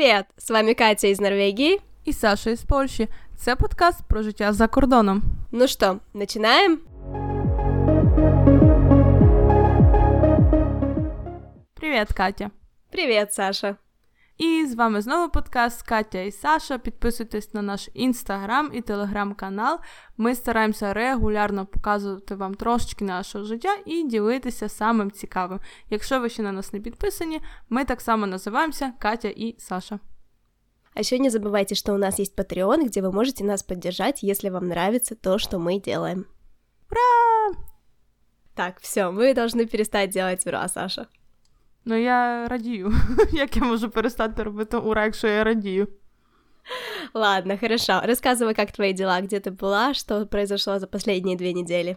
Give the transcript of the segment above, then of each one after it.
Привет! З вами Катя із Норвегії і Саша із Польщі. Це подкаст про життя за кордоном. Ну що, починаємо? Привіт, Катя. Привіт, Саша. І з вами знову подкаст Катя і Саша. Підписуйтесь на наш інстаграм і телеграм-канал. Ми стараємося регулярно показувати вам трошечки нашого життя і ділитися самим цікавим. Якщо ви ще на нас не підписані, ми так само називаємося Катя і Саша. А еще не забывайте, что у нас есть Patreon, где вы можете нас поддержать, если вам нравится то, что мы делаем. Ура! Так, все, мы должны перестать делать ура, Саша. Ну я радію. Як я можу перестати робити ура, якщо я радію? Ладно, хорошо. Рассказывай, как твои дела, где ты была, что произошло за последние две недели.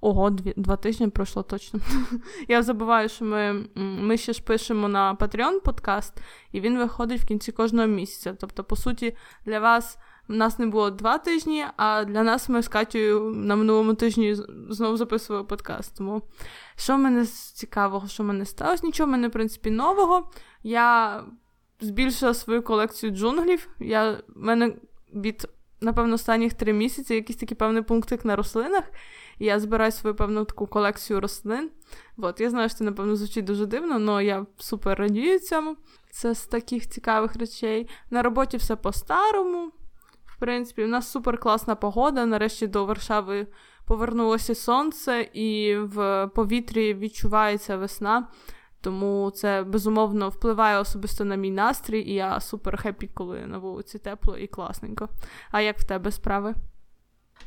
Ого, дві, два тижні пройшло точно. Я забуваю, що ми ми ще ж пишемо на Patreon подкаст, і він виходить в кінці кожного місяця. Тобто, по суті, для вас у нас не було два тижні, а для нас ми з Катєю на минулому тижні знову записували подкаст. Тому що в мене цікавого, що в мене сталося? Нічого в мене, в принципі, нового. Я збільшила свою колекцію джунглів. Я, в мене від, напевно, останніх три місяці якийсь такий певний пунктик на рослинах. Я збираю свою певну таку колекцію рослин. От, я знаю, що це, напевно, звучить дуже дивно, але я супер радію цьому. Це з таких цікавих речей. На роботі все по-старому. В принципі, у нас супер класна погода. Нарешті до Варшави повернулося сонце, і в повітрі відчувається весна. Тому це безумовно впливає особисто на мій настрій, і я супер хеппі, коли на вулиці тепло і класненько. А як в тебе справи?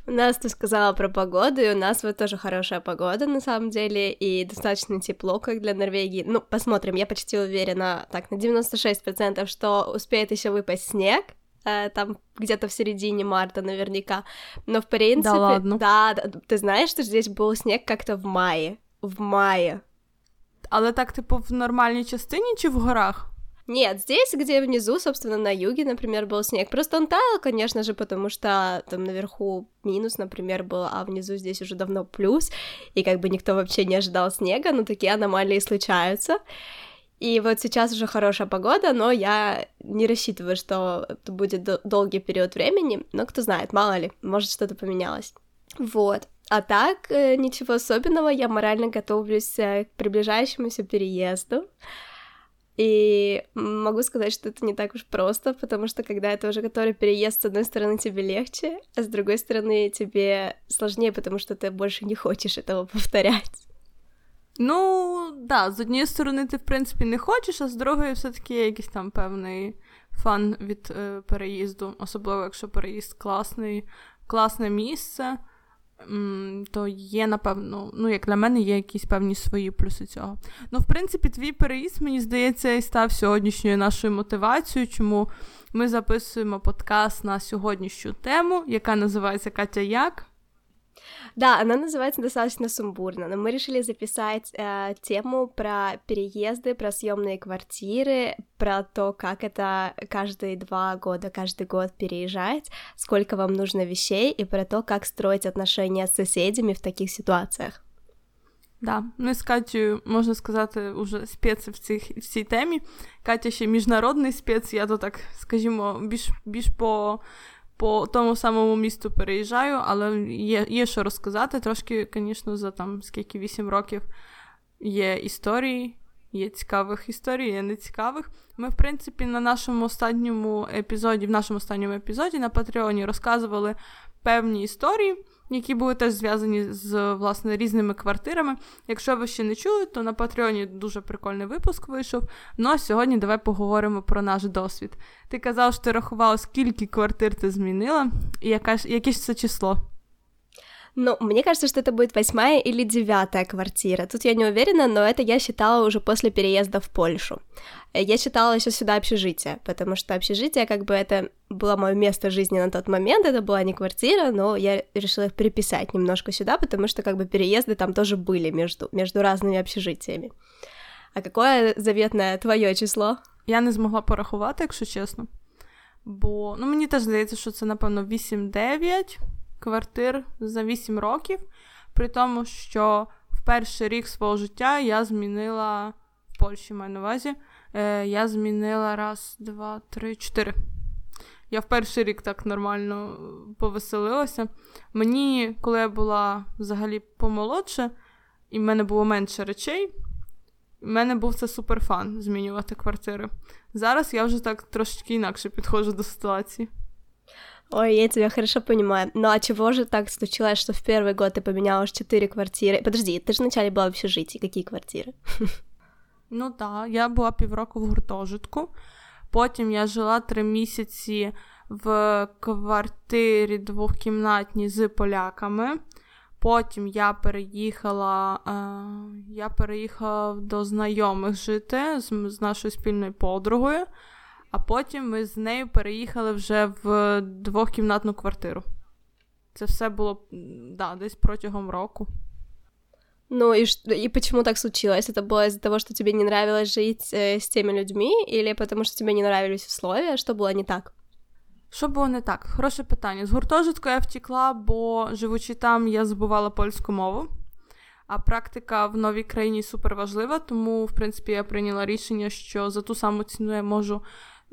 У нас ты сказала про погоду, и у нас вот тоже хорошая погода на самом деле, и достаточно тепло, как для Норвегии. Ну, посмотрим, я почти уверена, так, на 96%, что успеет еще выпасть снег, э, там где-то в середине марта наверняка. Но в принципе... Да ладно? Да, да, ты знаешь, что здесь был снег как-то в мае? В мае. Але так, типу, в нормальній частині чи в горах? Нет, здесь, где внизу, собственно, на юге, например, был снег. Просто он таял, конечно же, потому что там наверху минус, например, был, а внизу здесь уже давно плюс, и как бы никто вообще не ожидал снега, но такие аномалии случаются. И вот сейчас уже хорошая погода, но я не рассчитываю, что это будет долгий период времени, но кто знает, мало ли, может что-то поменялось. Вот. А так, э, ничего особенного, я морально готовлюсь э, к приближающемуся переезду. И могу сказать, что это не так уж просто, потому что когда это уже который переезд, с одной стороны, тебе легче, а с другой стороны, тебе сложнее, потому что ты больше не хочешь этого повторять. Ну, да, з однієї сторони, ти, в принципі, не хочеш, а з другої, все-таки є якийсь там певний фан від е, переїзду, особливо якщо переїзд класний, класне місце то є, напевно, ну, як для мене, є якісь певні свої плюси цього. Ну, в принципі, твій переїзд, мені здається, і став сьогоднішньою нашою мотивацією, чому ми записуємо подкаст на сьогоднішню тему, яка називається Катя Як. Да, она называется достаточно сумбурно, но мы решили записать э, тему про переезды, про съемные квартиры, про то, как это каждые два года, каждый год переезжать, сколько вам нужно вещей, и про то, как строить отношения с соседями в таких ситуациях. Да, ми з Катєю, можна сказати, уже спец в цих в цій темі. Катя ще міжнародний спец, я то так, скажімо, більш більш по по тому самому місту переїжджаю, але є є що розказати. Трошки, звісно, за там скільки 8 років є історії, є цікавих історій, є нецікавих. Ми, в принципі, на нашому останньому епізоді, в нашому останньому епізоді на Патреоні розказували певні історії які були теж зв'язані з власне різними квартирами. Якщо ви ще не чули, то на Патреоні дуже прикольний випуск вийшов. Ну а сьогодні давай поговоримо про наш досвід. Ти казав, що ти рахувала, скільки квартир ти змінила, і яка ж яке ж це число? Ну, мне кажется, что это будет восьмая или девятая квартира. Тут я не уверена, но это я считала уже после переезда в Польшу. Я считала еще сюда общежитие, потому что общежитие, как бы это было мое место жизни на тот момент, это была не квартира, но я решила их переписать немножко сюда, потому что как бы переезды там тоже были между, между разными общежитиями. А какое заветное твоє число? Я не змогла порахувати, якщо чесно. Бо ну, мені теж здається, що це, напевно, 8-9 квартир за 8 років, при тому, що в перший рік свого життя я змінила в Польщі маю на увазі, Е, Я змінила раз, два, три, чотири. Я в перший рік так нормально повеселилася. Мені, коли я була взагалі помолодше, і в мене було менше речей, в мене був це суперфан змінювати квартири. Зараз я вже так трошечки інакше підходжу до ситуації. Ой, я тебя хорошо понимаю. Ну а чего же так случилось, что в первый год ты поменяла четыре квартиры? Подожди, ты же вначале была в общежитии. Какие квартиры? Ну так, я була півроку в гуртожитку. Потім я жила три місяці в квартирі двохкімнатній з поляками. Потім я переїхала е, я переїхала до знайомих жити з, з нашою спільною подругою, а потім ми з нею переїхали вже в двохкімнатну квартиру. Це все було да, десь протягом року. Ну и, и почему так случилось? Это было из-за того, что тебе не нравилось жить э, с теми людьми, или потому что тебе не нравились условия? Что было не так? Що було не так? Хороше питання. З гуртожитку я втікла, бо живучи там, я забувала польську мову. А практика в новій країні супер важлива, тому, в принципі, я прийняла рішення, що за ту саму ціну я можу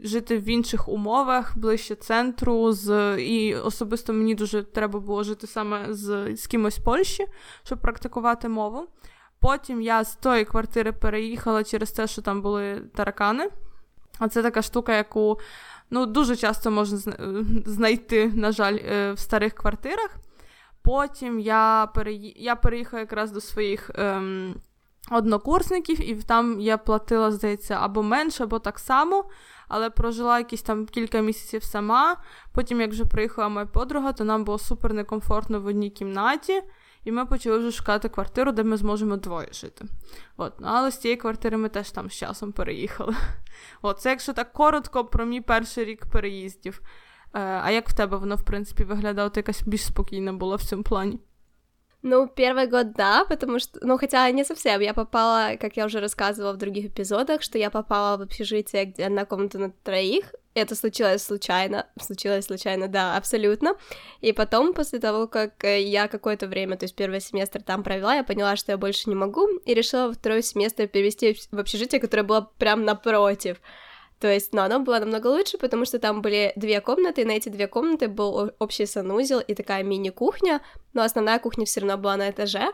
жити в інших умовах, ближче центру. з... І особисто мені дуже треба було жити саме з, з кимось в Польщі, щоб практикувати мову. Потім я з тої квартири переїхала через те, що там були таракани. А це така штука, яку ну, дуже часто можна знайти, на жаль, е, в старих квартирах. Потім я переї... я переїхала якраз до своїх ем, однокурсників, і там я платила, здається, або менше, або так само, але прожила якісь там кілька місяців сама. Потім, як вже приїхала моя подруга, то нам було супер некомфортно в одній кімнаті. І ми почали вже шукати квартиру, де ми зможемо двоє жити. От. Ну, але з цієї квартири ми теж там з часом переїхали. От, Це якщо так коротко про мій перший рік переїздів. Е, А як в тебе воно, в принципі, виглядало? Ти якась більш спокійна була в цьому плані? Ну, первый год да, потому что, ну, хотя не совсем, я попала, как я уже рассказывала в других эпизодах, что я попала в общежитие, где одна комната на троих, это случилось случайно, случилось случайно, да, абсолютно. И потом, после того, как э, я какое-то время, то есть первый семестр там провела, я поняла, что я больше не могу, и решила второй семестр перевести в общежитие, которое было прям напротив. То есть, но оно было намного лучше, потому что там были две комнаты, и на эти две комнаты был общий санузел и такая мини-кухня, но основная кухня все равно была на этаже.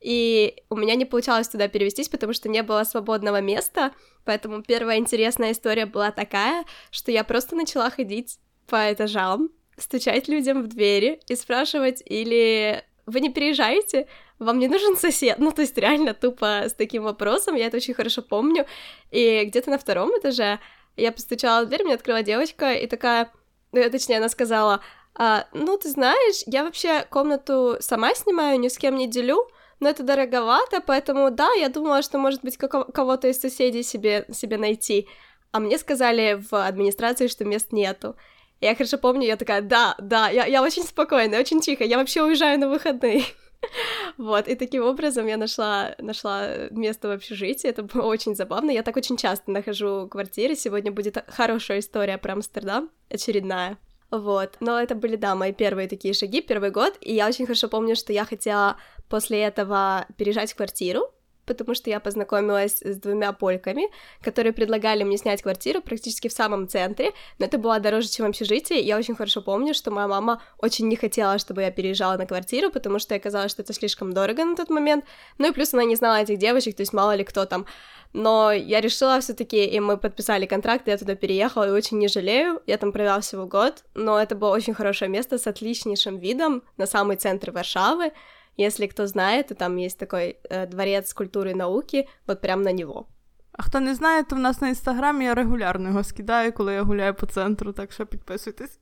И у меня не получалось туда перевестись, потому что не было свободного места, поэтому первая интересная история была такая, что я просто начала ходить по этажам, стучать людям в двери и спрашивать, или вы не переезжаете, вам не нужен сосед? Ну, то есть реально тупо с таким вопросом, я это очень хорошо помню. И где-то на втором этаже я постучала в дверь, мне открыла девочка и такая, ну, точнее, она сказала, а, ну, ты знаешь, я вообще комнату сама снимаю, ни с кем не делю, но это дороговато, поэтому, да, я думала, что, может быть, кого-то из соседей себе, себе найти. А мне сказали в администрации, что мест нету. Я хорошо помню, я такая, да, да, я, я очень спокойная, очень тихо, я вообще уезжаю на выходные. Вот, и таким образом я нашла, нашла место в общежитии, это было очень забавно, я так очень часто нахожу квартиры, сегодня будет хорошая история про Амстердам, очередная. Вот, но это были, да, мои первые такие шаги, первый год, и я очень хорошо помню, что я хотела после этого переезжать в квартиру, потому что я познакомилась с двумя польками, которые предлагали мне снять квартиру практически в самом центре, но это было дороже, чем общежитие. Я очень хорошо помню, что моя мама очень не хотела, чтобы я переезжала на квартиру, потому что я казалось, что это слишком дорого на тот момент. Ну и плюс она не знала этих девочек, то есть мало ли кто там. Но я решила все-таки, и мы подписали контракт, я туда переехала, и очень не жалею. Я там провела всего год, но это было очень хорошее место с отличнейшим видом на самый центр Варшавы. Если кто знает, то там есть такой э, дворец культуры и науки, вот прям на него. А хто не знає, то в нас на інстаграмі я регулярно його скидаю, коли я гуляю по центру, так що підписуйтесь.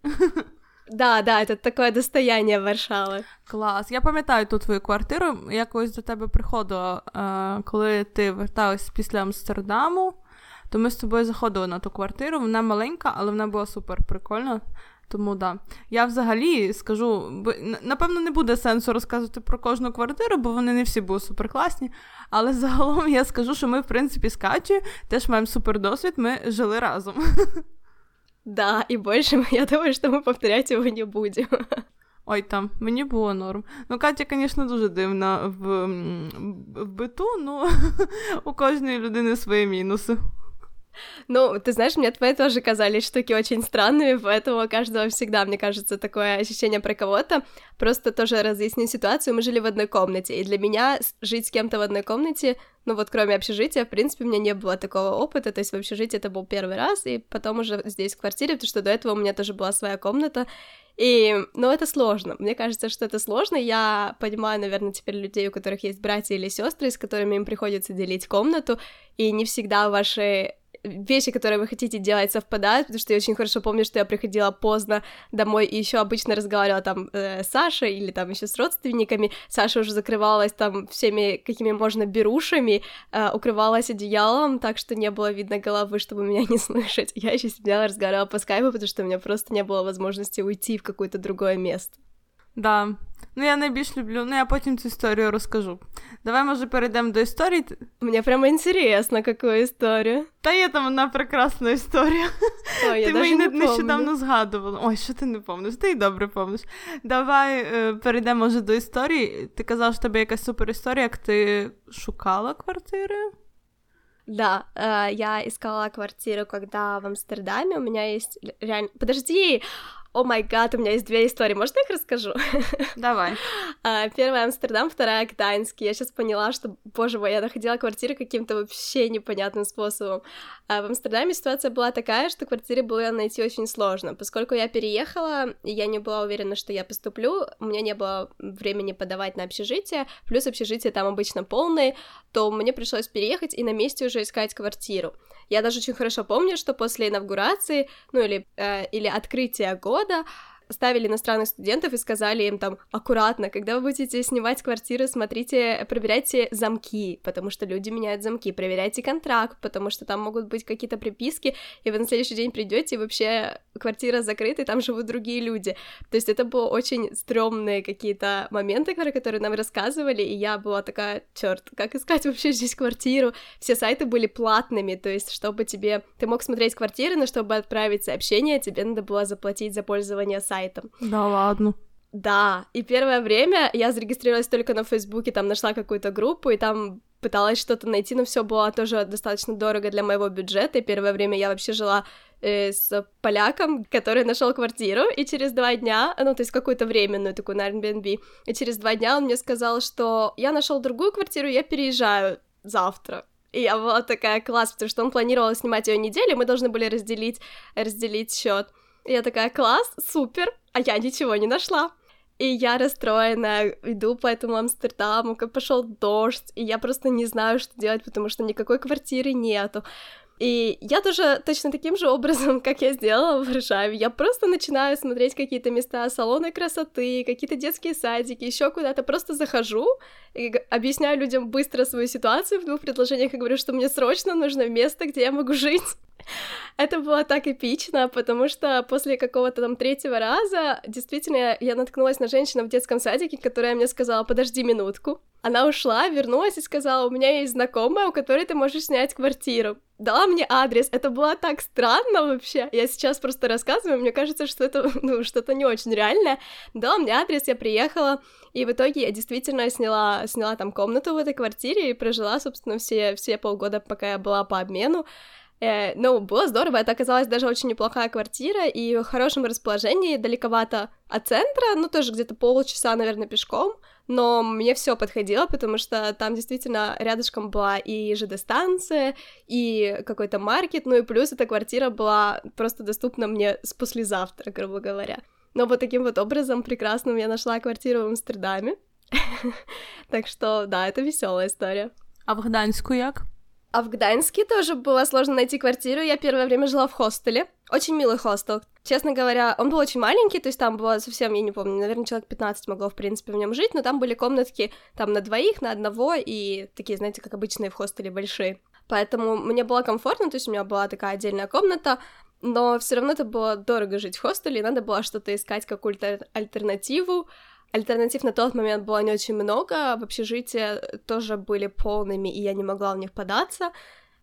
Да, да, це таке достояння Варшави. Клас. Я пам'ятаю ту твою квартиру. Я колись до тебе приходила, е, коли ти верталась після Амстердаму, то ми з тобою заходили на ту квартиру. Вона маленька, але вона була супер прикольна. Тому да. Я взагалі скажу, напевно, не буде сенсу розказувати про кожну квартиру, бо вони не всі були суперкласні. Але загалом я скажу, що ми, в принципі, з Катю теж маємо супер досвід, ми жили разом. Да, і більше я думаю, що ми повторяти його не будемо. Ой, там, мені було норм. Ну, Катя, звісно, дуже дивна в в биту, ну у кожної людини свої мінуси. Ну, ты знаешь, мне твои тоже казались штуки очень странными, поэтому у каждого всегда, мне кажется, такое ощущение про кого-то. Просто тоже разъяснить ситуацию, мы жили в одной комнате, и для меня жить с кем-то в одной комнате, ну вот кроме общежития, в принципе, у меня не было такого опыта, то есть в общежитии это был первый раз, и потом уже здесь в квартире, потому что до этого у меня тоже была своя комната, и, ну, это сложно. Мне кажется, что это сложно. Я понимаю, наверное, теперь людей, у которых есть братья или сестры, с которыми им приходится делить комнату, и не всегда ваши вещи, которые вы хотите делать, совпадают, потому что я очень хорошо помню, что я приходила поздно домой и еще обычно разговаривала там э, с Сашей или там еще с родственниками. Саша уже закрывалась там всеми какими можно берушами, э, укрывалась одеялом, так что не было видно головы, чтобы меня не слышать. Я еще сидела, разговаривала по скайпу, потому что у меня просто не было возможности уйти в какое-то другое место. Да, Ну, я найбільш люблю, ну я потім цю історію розкажу. Давай, може, перейдемо до історії. Мені прямо інтересно, яку історію. Та є там одна прекрасна історія. Ой, ти мені не нещодавно згадувала. Ой, що ти не помниш? Ти й добре помниш. Давай е, перейдемо може до історії. Ти казав, що тебе якась супер історія, як ти шукала квартири? Да, э, я искала квартиру, когда в Амстердаме у меня есть реально... Подожди, о май гад, у меня есть две истории, можно их расскажу? Давай. А, первая Амстердам, вторая Гданьск. Я сейчас поняла, что, боже мой, я находила квартиру каким-то вообще непонятным способом. А в Амстердаме ситуация была такая, что квартиры было найти очень сложно. Поскольку я переехала, и я не была уверена, что я поступлю, у меня не было времени подавать на общежитие, плюс общежитие там обычно полное, то мне пришлось переехать и на месте уже искать квартиру. Я даже очень хорошо помню, что после инаугурации, ну или, э, или открытия года, 的 ставили иностранных студентов и сказали им там аккуратно, когда вы будете снимать квартиры, смотрите, проверяйте замки, потому что люди меняют замки, проверяйте контракт, потому что там могут быть какие-то приписки, и вы на следующий день придете и вообще квартира закрыта, и там живут другие люди. То есть это было очень стрёмные какие-то моменты, которые нам рассказывали, и я была такая, черт, как искать вообще здесь квартиру? Все сайты были платными, то есть чтобы тебе... Ты мог смотреть квартиры, но чтобы отправить сообщение, тебе надо было заплатить за пользование сайтом сайтом. Да ладно. Да, и первое время я зарегистрировалась только на Фейсбуке, там нашла какую-то группу, и там пыталась что-то найти, но все было тоже достаточно дорого для моего бюджета, и первое время я вообще жила э, с поляком, который нашел квартиру, и через два дня, ну, то есть какую-то временную такую на Airbnb, и через два дня он мне сказал, что я нашел другую квартиру, я переезжаю завтра. И я была такая класс, потому что он планировал снимать ее неделю, мы должны были разделить, разделить счет. Я такая, класс, супер, а я ничего не нашла. И я расстроена, иду по этому Амстердаму, как пошел дождь, и я просто не знаю, что делать, потому что никакой квартиры нету. И я тоже точно таким же образом, как я сделала в Варшаве, я просто начинаю смотреть какие-то места, салоны красоты, какие-то детские садики, еще куда-то, просто захожу и объясняю людям быстро свою ситуацию в двух предложениях и говорю, что мне срочно нужно место, где я могу жить. Это было так эпично, потому что после какого-то там третьего раза действительно я наткнулась на женщину в детском садике, которая мне сказала, подожди минутку. Она ушла, вернулась и сказала, у меня есть знакомая, у которой ты можешь снять квартиру. Дала мне адрес, это было так странно вообще. Я сейчас просто рассказываю, мне кажется, что это ну, что-то не очень реальное. Дала мне адрес, я приехала, и в итоге я действительно сняла, сняла там комнату в этой квартире и прожила, собственно, все, все полгода, пока я была по обмену. Э, ну, было здорово, это оказалась даже очень неплохая квартира и в хорошем расположении, далековато от центра, ну, тоже где-то полчаса, наверное, пешком, но мне все подходило, потому что там действительно рядышком была и ЖД-станция, и какой-то маркет, ну и плюс эта квартира была просто доступна мне с послезавтра, грубо говоря. Но вот таким вот образом прекрасным я нашла квартиру в Амстердаме. Так что, да, это веселая история. А в Гданьску як? А в Гданьске тоже было сложно найти квартиру. Я первое время жила в хостеле. Очень милый хостел. Честно говоря, он был очень маленький, то есть там было совсем, я не помню, наверное, человек 15 могло, в принципе, в нем жить, но там были комнатки там на двоих, на одного, и такие, знаете, как обычные в хостеле большие. Поэтому мне было комфортно, то есть у меня была такая отдельная комната, но все равно это было дорого жить в хостеле, и надо было что-то искать, какую-то альтернативу. Альтернатив на тот момент было не очень много, в общежитии тоже были полными, и я не могла в них податься,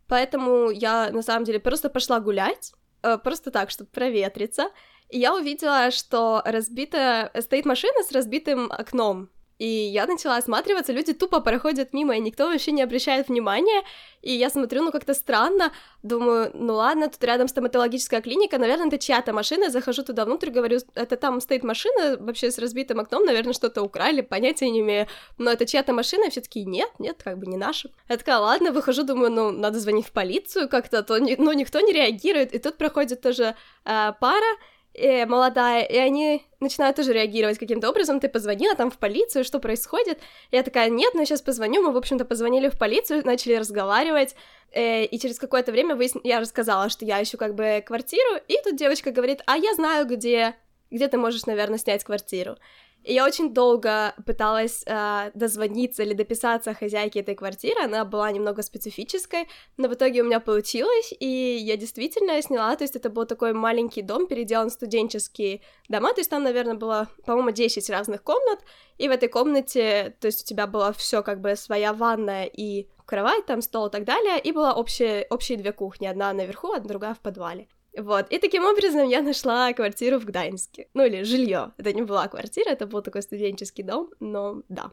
поэтому я, на самом деле, просто пошла гулять, э, просто так, чтобы проветриться, и я увидела, что разбита... стоит машина с разбитым окном, И я начала осматриваться, люди тупо проходят мимо, и никто вообще не обращает внимания. И я смотрю, ну как-то странно, думаю, ну ладно, тут рядом стоматологическая клиника, наверное, это чья-то машина, захожу туда внутрь, говорю, это там стоит машина вообще с разбитым окном, наверное, что-то украли, понятия не имею, но это чья-то машина, все таки нет, нет, как бы не наша. Я такая, ладно, выхожу, думаю, ну, надо звонить в полицию как-то, то, ну, никто не реагирует, и тут проходит тоже э, пара, э, молодая, и они начинают тоже реагировать каким-то образом. Ты позвонила там в полицию, что происходит? Я такая, нет, ну сейчас позвоню. Мы, в общем-то, позвонили в полицию, начали разговаривать. Э, и через какое-то время выясн... я рассказала, что я ищу как бы квартиру, и тут девочка говорит, а я знаю, где, где ты можешь, наверное, снять квартиру. И я очень долго пыталась э, дозвониться или дописаться хозяйке этой квартиры, она была немного специфической, но в итоге у меня получилось, и я действительно сняла, то есть это был такой маленький дом, переделан в студенческие дома, то есть там, наверное, было, по-моему, 10 разных комнат, и в этой комнате, то есть у тебя была все как бы своя ванная и кровать, там стол и так далее, и была общая, общие две кухни, одна наверху, а другая в подвале. Вот, и таким образом я нашла квартиру в Гданьске. Ну, или жилье. Это не була квартира, це був такий студенческий дом, но да.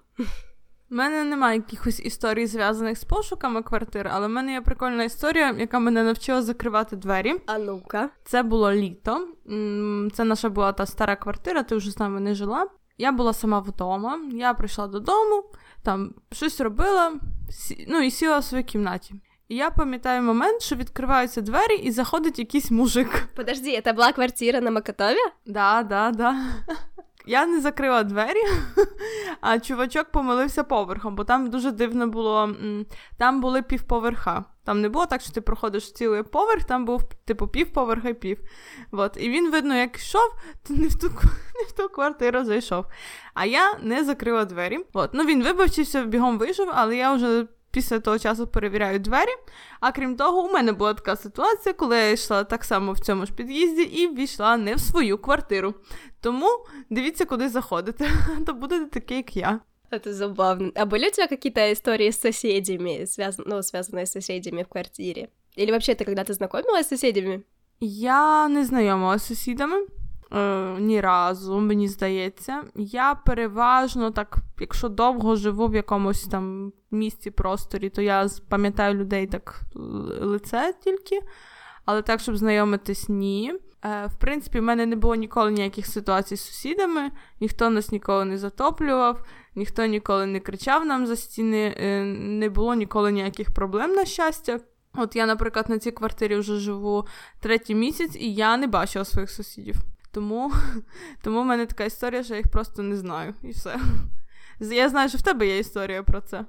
У мене немає якихось історій, зв'язаних з пошуками квартир, але в мене є прикольна історія, яка мене навчила закривати двері. А ну-ка. Це було літо. Це наша була та стара квартира, ти вже з нами не жила. Я була сама вдома, я прийшла додому, там щось робила, ну і сіла в своїй кімнаті. І я пам'ятаю момент, що відкриваються двері і заходить якийсь мужик. Подожди, це була квартира на Макатові? Да, да, да. Я не закрила двері, а чувачок помилився поверхом, бо там дуже дивно було. Там були півповерха. Там не було так, що ти проходиш цілий поверх, там був типу півповерха і пів. От. І він, видно, як йшов, то не в ту не в ту квартиру зайшов. А я не закрила двері. От. Ну він вибачився, бігом вийшов, але я вже після того часу перевіряю двері. А крім того, у мене була така ситуація, коли я йшла так само в цьому ж під'їзді і війшла не в свою квартиру. Тому дивіться, куди заходите, то будете такі, як я. Это забавно. А были у тебя какие-то истории с соседями, связ... ну, связанные с соседями в квартире? Или вообще ты когда-то знакомилась с соседями? Я не знайомилася з сусідами. Е, ні разу, мені здається. Я переважно так, якщо довго живу в якомусь там місці, просторі, то я пам'ятаю людей так лице тільки, але так, щоб знайомитись, ні. Е, в принципі, в мене не було ніколи ніяких ситуацій з сусідами, ніхто нас ніколи не затоплював, ніхто ніколи не кричав нам за стіни, е, не було ніколи ніяких проблем, на щастя. От я, наприклад, на цій квартирі вже живу третій місяць, і я не бачила своїх сусідів. Тому тому в мене така історія, що я їх просто не знаю. І все. Я знаю, що в тебе є історія про це.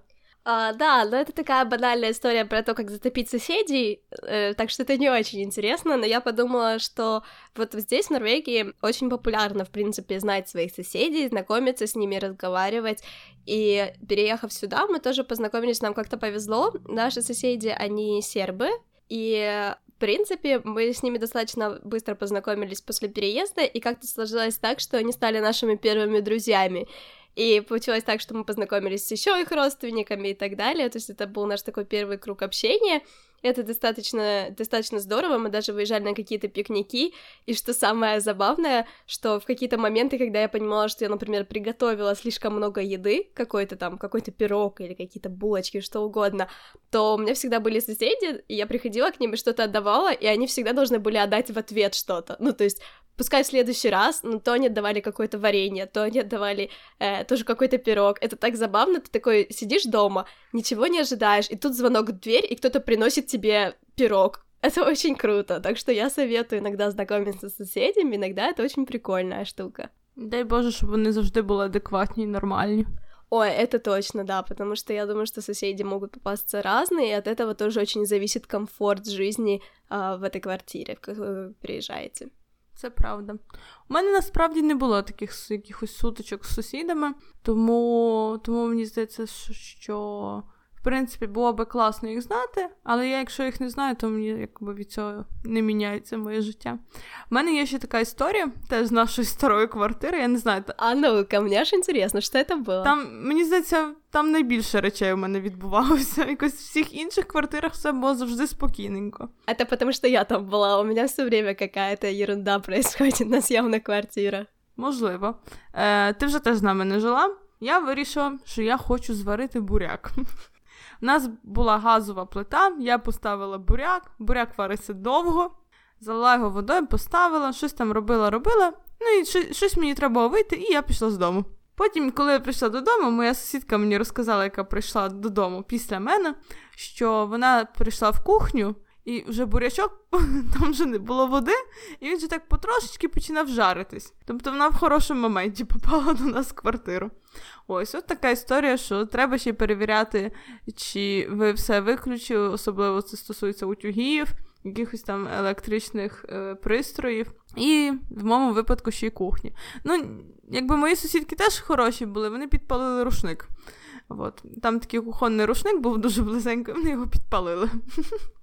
А, да, но это такая банальная история про то, как затопить соседей, э, так что это не очень интересно, но я подумала, что вот здесь, в Норвегии, очень популярно, в принципе, знать своих соседей, знакомиться с ними, разговаривать, и переехав сюда, мы тоже познакомились, нам как-то повезло, наши соседи, они сербы, и принципе, мы с ними достаточно быстро познакомились после переезда, и как-то сложилось так, что они стали нашими первыми друзьями. И получилось так, что мы познакомились с еще их родственниками и так далее. То есть это был наш такой первый круг общения. Это достаточно, достаточно здорово, мы даже выезжали на какие-то пикники, и что самое забавное, что в какие-то моменты, когда я понимала, что я, например, приготовила слишком много еды, какой-то там, какой-то пирог или какие-то булочки, что угодно, то у меня всегда были соседи, и я приходила к ним и что-то отдавала, и они всегда должны были отдать в ответ что-то. Ну, то есть пускай в следующий раз, но то они отдавали какое-то варенье, то они отдавали э, тоже какой-то пирог. Это так забавно, ты такой сидишь дома, ничего не ожидаешь, и тут звонок в дверь, и кто-то приносит тебе пирог. Это очень круто, так что я советую иногда знакомиться с соседями, иногда это очень прикольная штука. Дай Боже, щоб вони завжди були адекватні і нормальні. Ой, это точно, да, потому что я думаю, что соседи могут попасться разные, и от этого тоже очень зависит комфорт жизни а, в этой квартире, в которую вы приезжаете. Це правда. У мене насправді не було таких якихось сутичок з сусідами, тому тому мені здається, що в принципі, було би класно їх знати, але я, якщо їх не знаю, то мені якби від цього не міняється моє життя. У мене є ще така історія, теж з нашої старої квартири, я не знаю. А ну-ка, мені ж інтересно, що це було? Там, мені здається, там найбільше речей у мене відбувалося. Якось в всіх інших квартирах все було завжди спокійненько. Це тому, що я там була, у мене все время какая-то ерунда происходит на з'явна квартира. Можливо. Е, Ти вже теж з нами не жила. я вирішила, що я хочу зварити буряк. У нас була газова плита, я поставила буряк, буряк варився довго, залила його водою, поставила, щось там робила, робила. Ну і щось мені треба було вийти, і я пішла з дому. Потім, коли я прийшла додому, моя сусідка мені розказала, яка прийшла додому після мене, що вона прийшла в кухню, і вже бурячок, там вже не було води, і він вже так потрошечки починав жаритись. Тобто вона в хорошому моменті попала до нас в квартиру. Ось от така історія, що треба ще перевіряти, чи ви все виключили, особливо це стосується утюгів, якихось там електричних е, пристроїв, і в моєму випадку ще й кухні. Ну, якби мої сусідки теж хороші були, вони підпалили рушник. От. Там такий кухонний рушник був дуже близенько, вони його підпалили.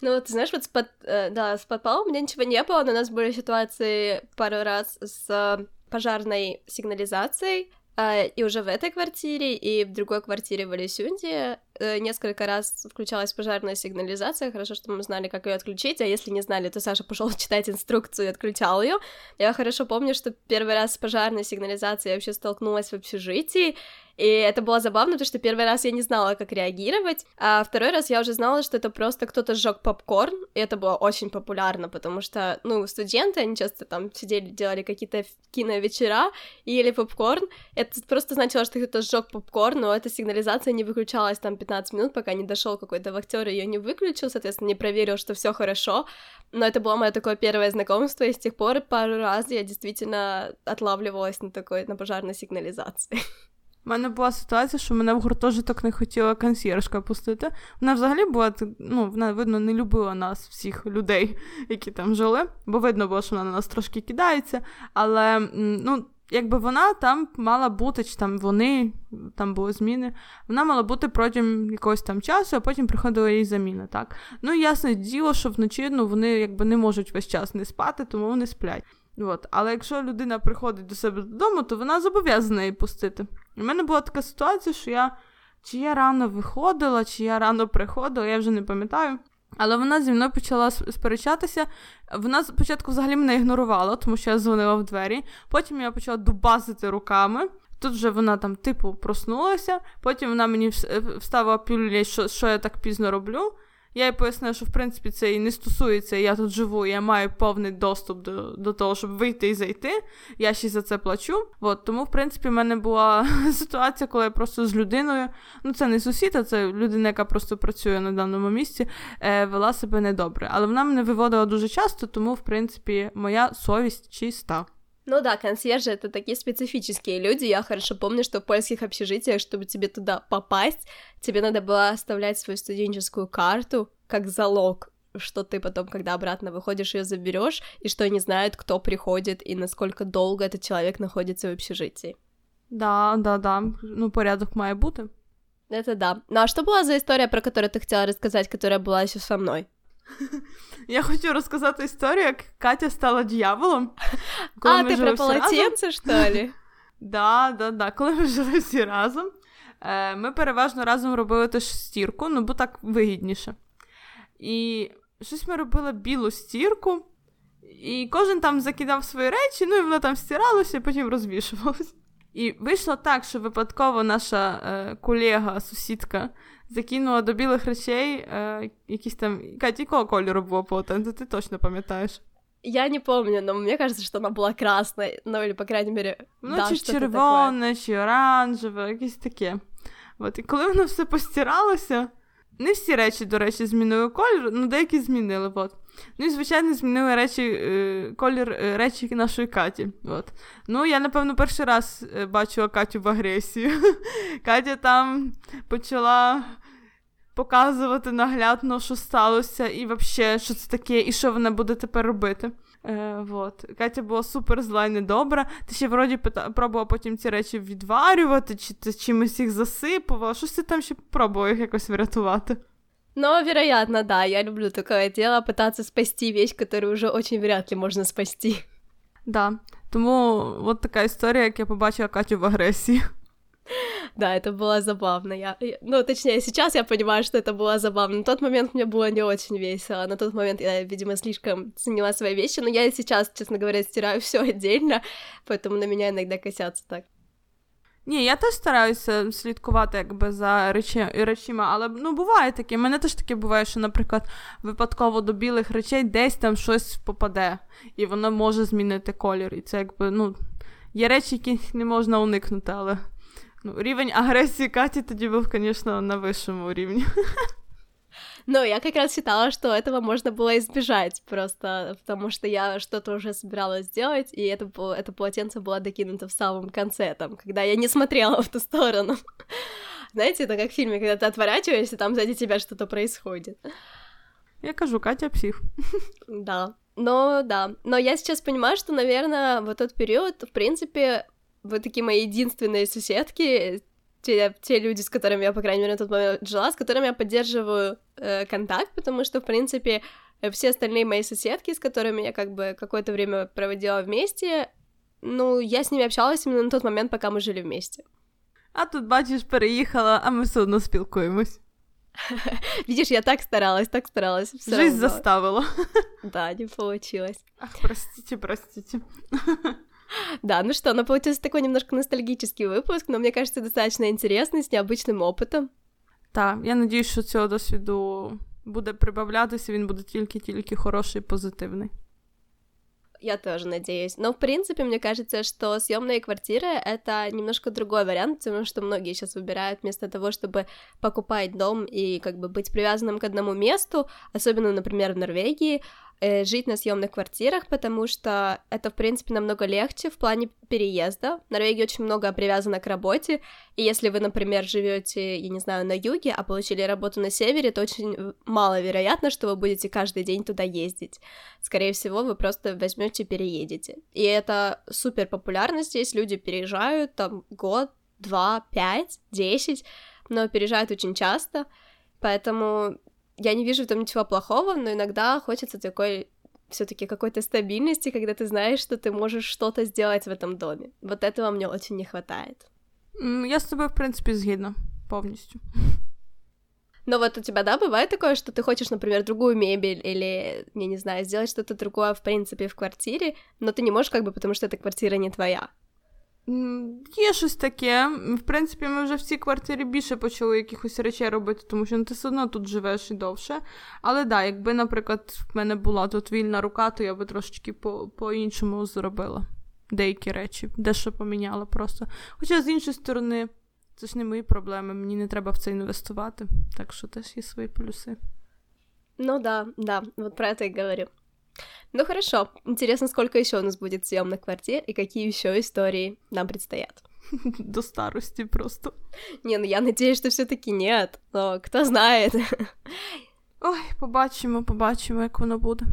Ну, вот, знаешь, вот с, под, э, да, с подпалом у меня ничего не было, но у нас были ситуации пару раз с э, пожарной сигнализацией, э, и уже в этой квартире, и в другой квартире в Алисюнде несколько раз включалась пожарная сигнализация. Хорошо, что мы знали, как ее отключить, а если не знали, то Саша пошел читать инструкцию и отключал ее. Я хорошо помню, что первый раз с пожарной сигнализацией я вообще столкнулась в общежитии, и это было забавно, потому что первый раз я не знала, как реагировать, а второй раз я уже знала, что это просто кто-то сжег попкорн, и это было очень популярно, потому что, ну, студенты, они часто там сидели, делали какие-то киновечера и ели попкорн, это просто значило, что кто-то сжег попкорн, но эта сигнализация не выключалась там 15 минут, пока не дошел какой-то вахтер, ее не выключил, соответственно, не проверил, что все хорошо, но это было мое такое первое знакомство, и с тех пор пару раз я действительно отлавливалась на такой, на пожарной сигнализации. У мене була ситуація, що мене в гуртожиток не хотіла консьєржка пустити. Вона взагалі була ну, вона, видно, не любила нас, всіх людей, які там жили, бо видно було, що вона на нас трошки кидається. Але ну, якби вона там мала бути, чи там вони, там були зміни, вона мала бути протягом якогось там часу, а потім приходила їй заміна. так. Ну, ясне діло, що вночі ну, вони якби не можуть весь час не спати, тому вони сплять. От. Але якщо людина приходить до себе додому, то вона зобов'язана її пустити. У мене була така ситуація, що я чи я рано виходила, чи я рано приходила, я вже не пам'ятаю. Але вона зі мною почала сперечатися. Вона спочатку взагалі мене ігнорувала, тому що я дзвонила в двері. Потім я почала дубасити руками. Тут вже вона там, типу, проснулася, потім вона мені вставила пілюлі, що, що я так пізно роблю. Я їй пояснила, що в принципі це і не стосується, я тут живу, я маю повний доступ до до того, щоб вийти і зайти. Я ще за це плачу. От, тому, в принципі, в мене була ситуація, коли я просто з людиною, ну це не сусід, а це людина, яка просто працює на даному місці, е, вела себе недобре. Але вона мене виводила дуже часто, тому, в принципі, моя совість чиста. Ну да, консьержи это такие специфические люди. Я хорошо помню, что в польских общежитиях, чтобы тебе туда попасть, тебе надо было оставлять свою студенческую карту как залог, что ты потом, когда обратно выходишь, ее заберешь, и что не знают, кто приходит и насколько долго этот человек находится в общежитии. Да, да, да. Ну, порядок має бути. Это да. Ну а что была за история, про которую ты хотела рассказать, которая была еще со мной? Я хочу розказати історію, як Катя стала дьяволом. а, ти про полотенце, що ли? Да, да, да. Коли ми жили всі разом, е, ми переважно разом робили теж стірку, ну бо так вигідніше. І щось ми робили білу стірку, і кожен там закидав свої речі, ну і воно там стиралося, і потім розвішувалося. І вийшло так, що випадково наша е, колега, сусідка закинула до білих речей е, якісь там. Катя, якого кольору було полотенце, ти точно пам'ятаєш? Я не помню, но мне кажется, что она была красной, ну или, по крайней мере, ну, да, чи червоне, чи оранжеве, якесь таке. От, і коли воно все постиралося, не всі речі, до речі, змінили колір, ну деякі змінили. От. Ну і, звичайно, змінили речі, е, колір е, речі нашої Каті. От. Ну, я, напевно, перший раз е, бачила Катю в агресії. Катя там почала показувати наглядно, що сталося, і взагалі, що це таке, і що вона буде тепер робити. Е, вот. Катя була супер зла і недобра. Ти ще вроді пробувала потім ці речі відварювати, чи ти чимось їх засипувала. Щось ти там ще пробувала їх якось врятувати. Но, вероятно, да, я люблю такое дело, пытаться спасти вещь, которую уже очень вряд ли можно спасти. Да, тому от така історія, як я побачила Катю в агресії. Да, это было забавно. Я, ну, точнее, сейчас я понимаю, что это было забавно. На тот момент мне было не очень весело. На тот момент я, видимо, слишком ценила свои вещи, но я и сейчас, честно говоря, стираю все отдельно, поэтому на меня иногда косятся так. Ні, я теж стараюся слідкувати якби за речі, речима, але ну буває таке. Мене теж таке буває, що, наприклад, випадково до білих речей десь там щось попаде, і воно може змінити колір. І це якби, ну, є речі, які не можна уникнути, але ну, рівень агресії Каті тоді був, звісно, на вищому рівні. Но я как раз считала, что этого можно было избежать, просто потому что я что-то уже собиралась сделать, и это, это полотенце было докинуто в самом конце, там, когда я не смотрела в ту сторону. Знаете, это как в фильме, когда ты отворачиваешься, там сзади тебя что-то происходит. Я кажу, Катя псих. Да. Но да. Но я сейчас понимаю, что, наверное, вот тот период, в принципе, вот такие мои единственные соседки, те, те люди, с которыми я, по крайней мере, на тот момент жила, с которыми я поддерживаю э, контакт, потому что, в принципе, э, все остальные мои соседки, с которыми я как бы какое-то время проводила вместе, ну, я с ними общалась именно на тот момент, пока мы жили вместе. А тут, бачиш, переїхала, а ми все одно спілкуємось. Видишь, я так старалась, так старалась. Все Жизнь равно. заставила. Да, не получилось. Ах, простите, простите. Да, ну что, ну получился такой немножко ностальгический выпуск, но мне кажется, достаточно интересный, с необычным опытом. Так, я надіюсь, що цього досвіду буде прибавлятися, він буде тільки-тільки хороший і позитивний. Я тоже надеюсь. Но, в принципе, мне кажется, что съемные квартиры — это немножко другой вариант, потому что многие сейчас выбирают вместо того, чтобы покупать дом и как бы быть привязанным к одному месту, особенно, например, в Норвегии, э, жить на съемных квартирах, потому что это, в принципе, намного легче в плане переезда. Норвегия очень много привязана к работе, и если вы, например, живете, я не знаю, на юге, а получили работу на севере, то очень маловероятно, что вы будете каждый день туда ездить. Скорее всего, вы просто возьмете и переедете. И это супер популярно здесь, люди переезжают там год, два, пять, десять, но переезжают очень часто, поэтому я не вижу в этом ничего плохого, но иногда хочется такой все-таки какой-то стабильности, когда ты знаешь, что ты можешь что-то сделать в этом доме. Вот этого мне очень не хватает. Я с тобой, в принципе, згідна полностью. Но вот у тебя, да, бывает такое, что ты хочешь, например, другую мебель или, я не знаю, сделать что-то другое, в принципе, в квартире, но ты не можешь как бы, потому что эта квартира не твоя. Є щось таке. В принципі, ми вже в цій квартирі більше почали якихось речей робити, тому що ну, ти все одно тут живеш і довше. Але да, якби, наприклад, в мене була тут вільна рука, то я би трошечки по- по-іншому зробила деякі речі, дещо поміняла просто. Хоча, з іншої сторони, це ж не мої проблеми, мені не треба в це інвестувати, так що теж є свої плюси. Ну да, да, вот про это и говорю. Ну хорошо, интересно, сколько еще у нас будет съемных квартир и какие еще истории нам предстоят. До старости просто. Не, ну я надеюсь, что все-таки нет, но кто знает. Ой, побачимо, побачимо, як воно буде.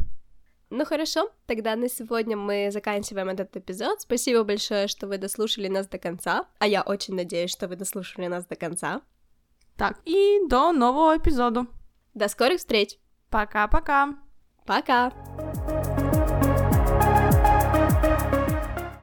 Ну хорошо, тогда на сегодня мы заканчиваем этот эпизод. Спасибо большое, что вы дослушали нас до конца. А я очень надеюсь, что вы дослушали нас до конца. Так, и до нового эпизода. До скорых встреч. Пока-пока. Пока!